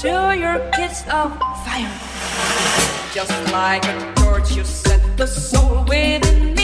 to your kiss of fire. Just like a torch, you set the soul within me.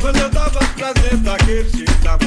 quando eu tava trazendo aquele chifre da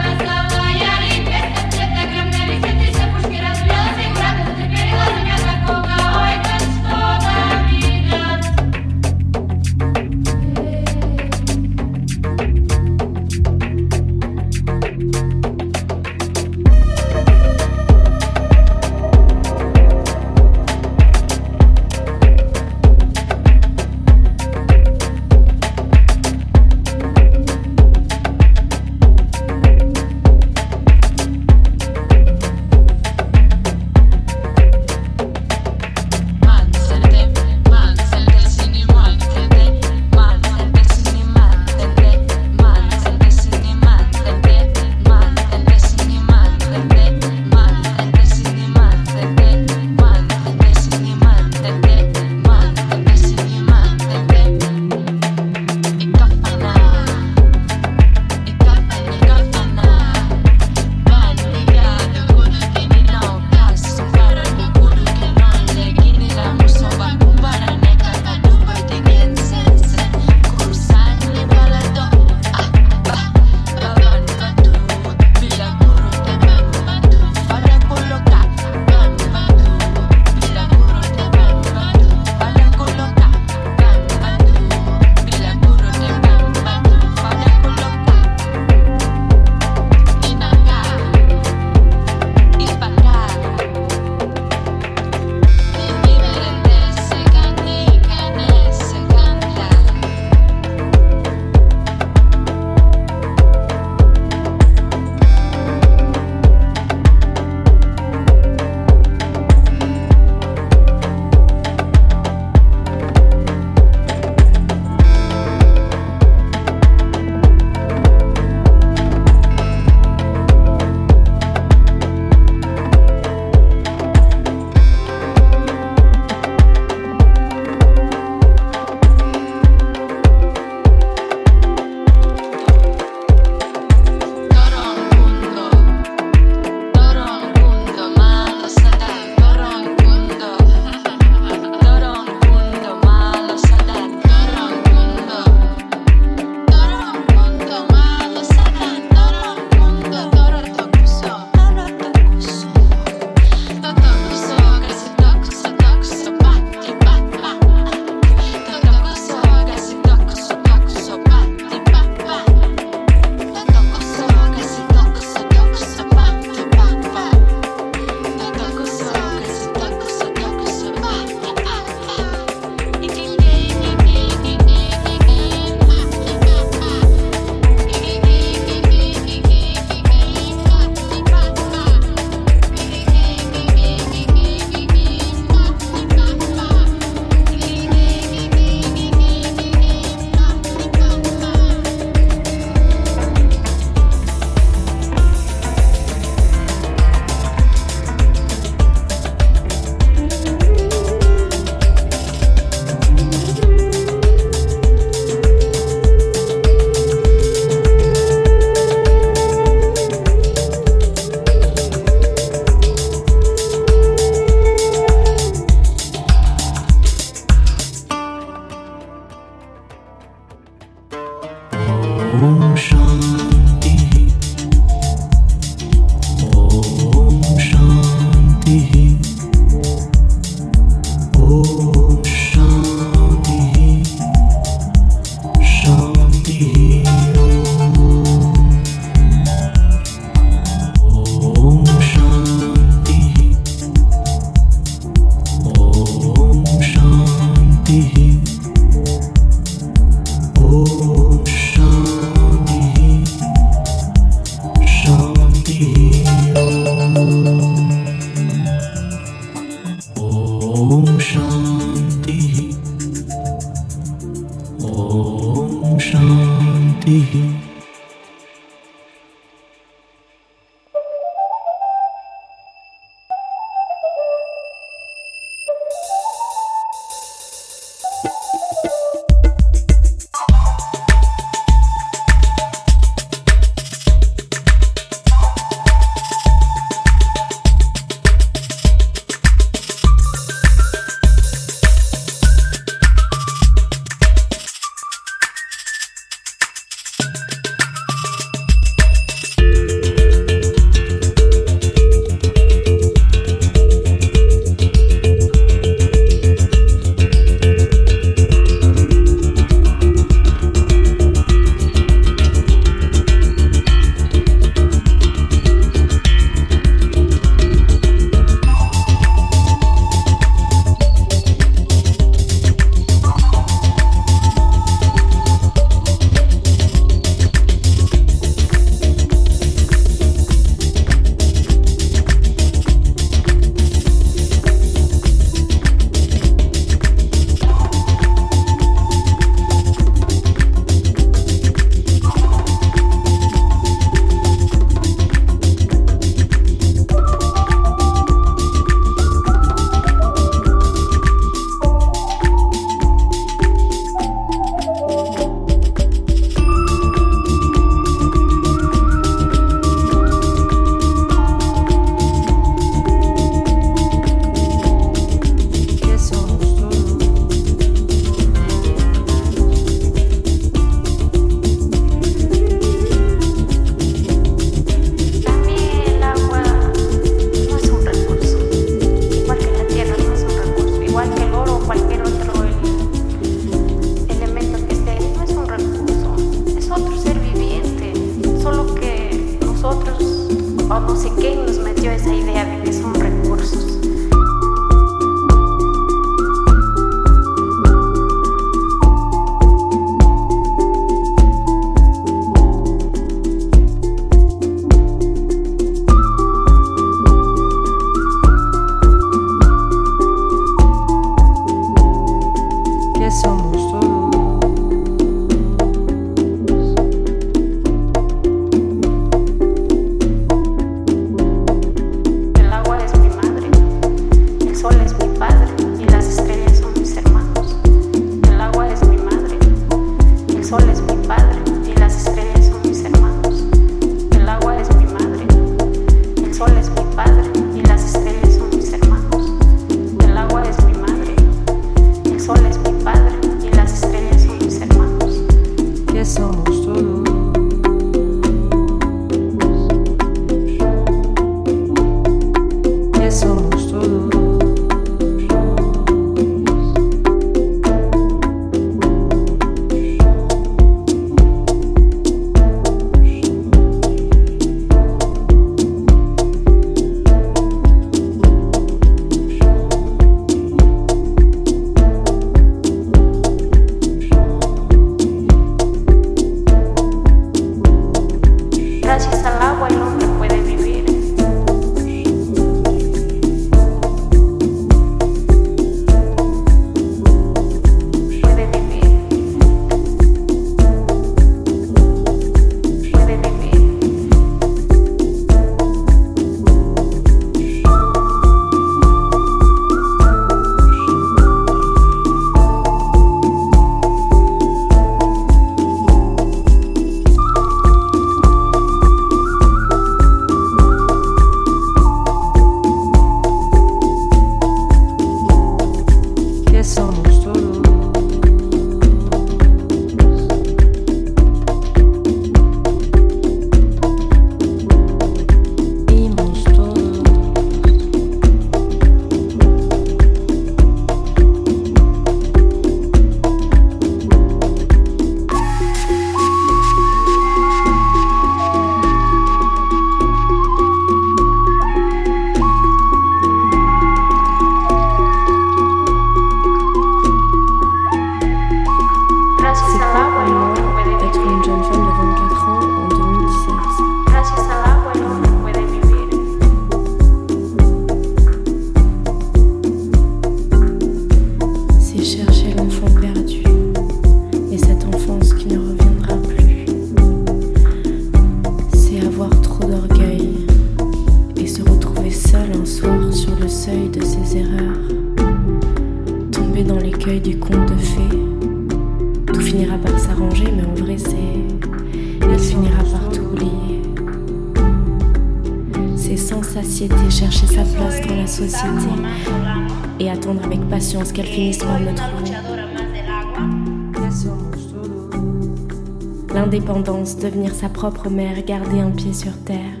propre mère, garder un pied sur terre.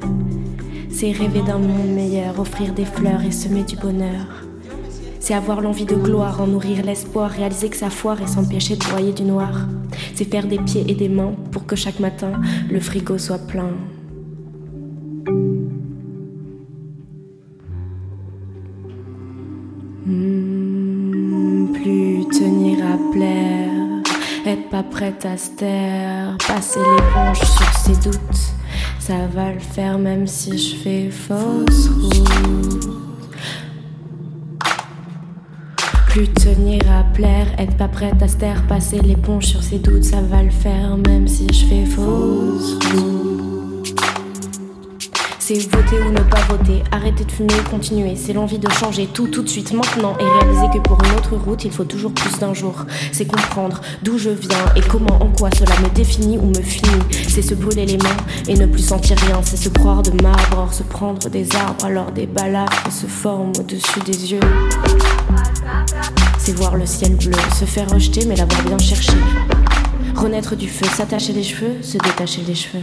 C'est rêver d'un monde meilleur, offrir des fleurs et semer du bonheur. C'est avoir l'envie de gloire, en nourrir l'espoir, réaliser que sa foire est s'empêcher de broyer du noir. C'est faire des pieds et des mains pour que chaque matin le frigo soit plein. Hmm, plus tenir à plaire, être pas prête à se taire, passer l'éponge Ça va le faire même si je fais fausse route. Plus tenir à plaire, être pas prête à se taire, passer l'éponge sur ses doutes, ça va le faire même si je fais fausse route. Voter ou ne pas voter, arrêter de fumer ou continuer. C'est l'envie de changer tout tout de suite maintenant et réaliser que pour une autre route, il faut toujours plus d'un jour. C'est comprendre d'où je viens et comment, en quoi cela me définit ou me finit. C'est se brûler les mains et ne plus sentir rien. C'est se croire de marbre, se prendre des arbres alors des balafres se forment au-dessus des yeux. C'est voir le ciel bleu, se faire rejeter mais l'avoir bien cherché. Renaître du feu, s'attacher les cheveux, se détacher les cheveux.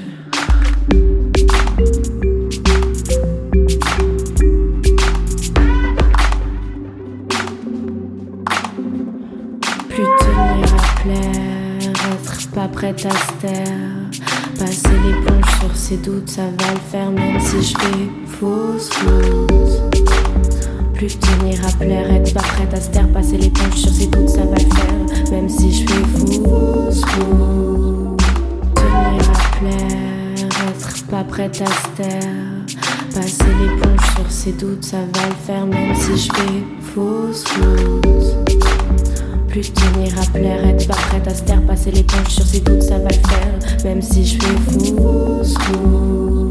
Prête à se taire. Passer l'éponge sur ses doutes, ça va le faire même si je fais fausse route. Plus tenir à plaire, être pas prête à se taire. Passer l'éponge sur ses doutes, ça va le faire même si je fais fausse route. Tenir à plaire, être pas prête à se taire. Passer l'éponge sur ses doutes, ça va le faire même si je fais fausse route. Plus tenir à plaire, être pas prête à se taire, passer l'éponge sur ses doutes, ça va le faire, même si je fais route.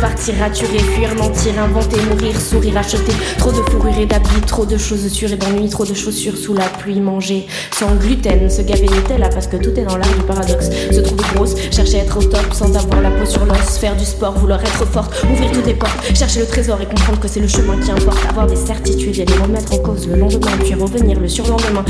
Partir, raturer, fuir, mentir, inventer, mourir, sourire, acheter. Trop de fourrure et d'habits, trop de choses sûres et d'ennuis, trop de chaussures sous la pluie, manger sans gluten, se gaver Nutella parce que tout est dans l'art du paradoxe? Se trouver grosse, chercher à être au top sans avoir la peau sur l'os, faire du sport, vouloir être forte, ouvrir toutes les portes, chercher le trésor et comprendre que c'est le chemin qui importe. Avoir des certitudes et les remettre en cause le lendemain, puis revenir le surlendemain.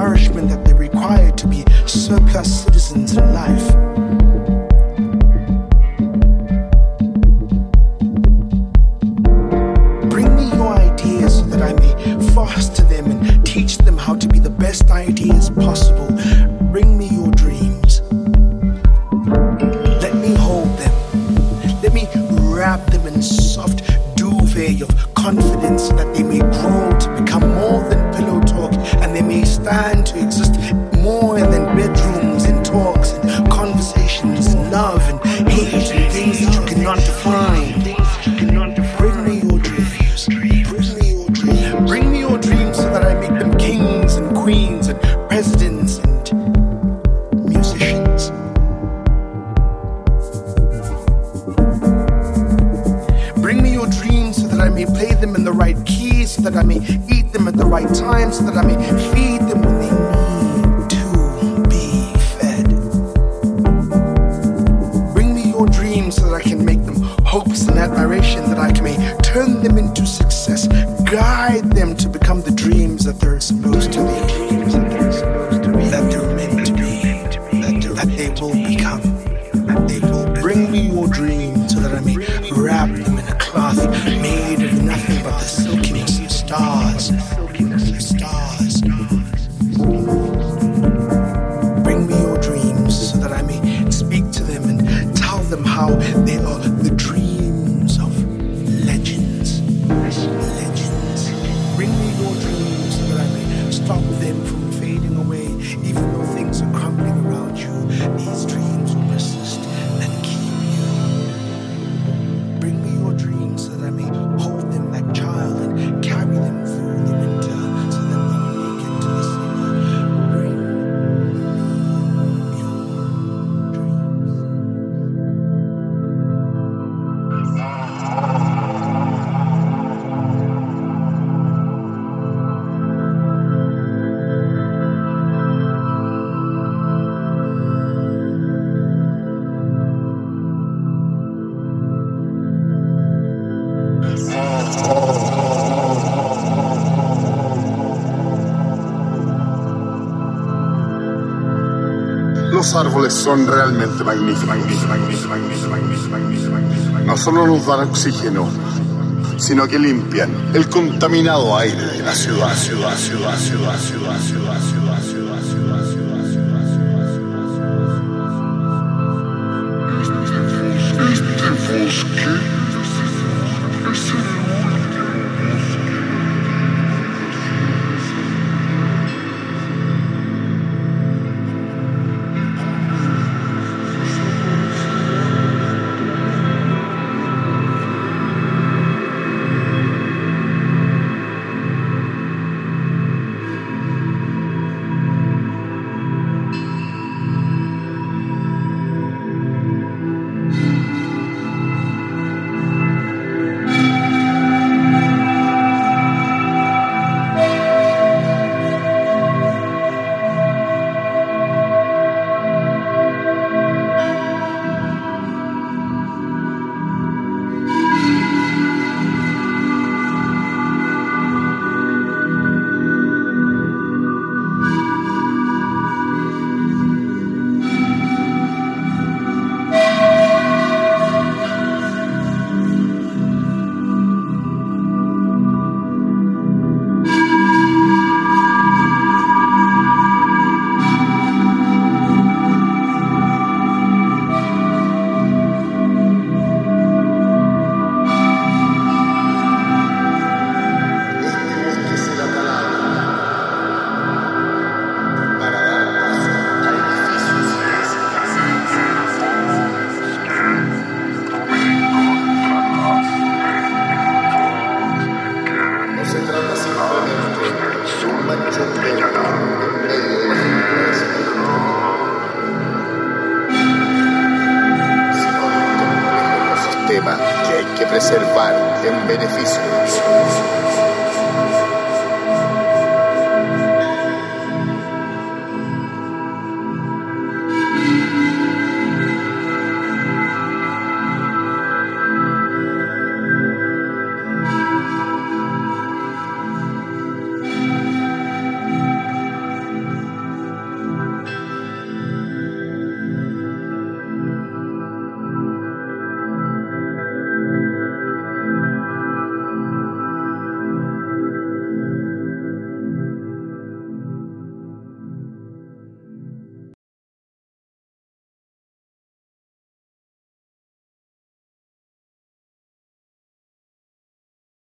nourishment that they require to be. Surplus citizens oxígeno, sino que limpian el contaminado aire de la.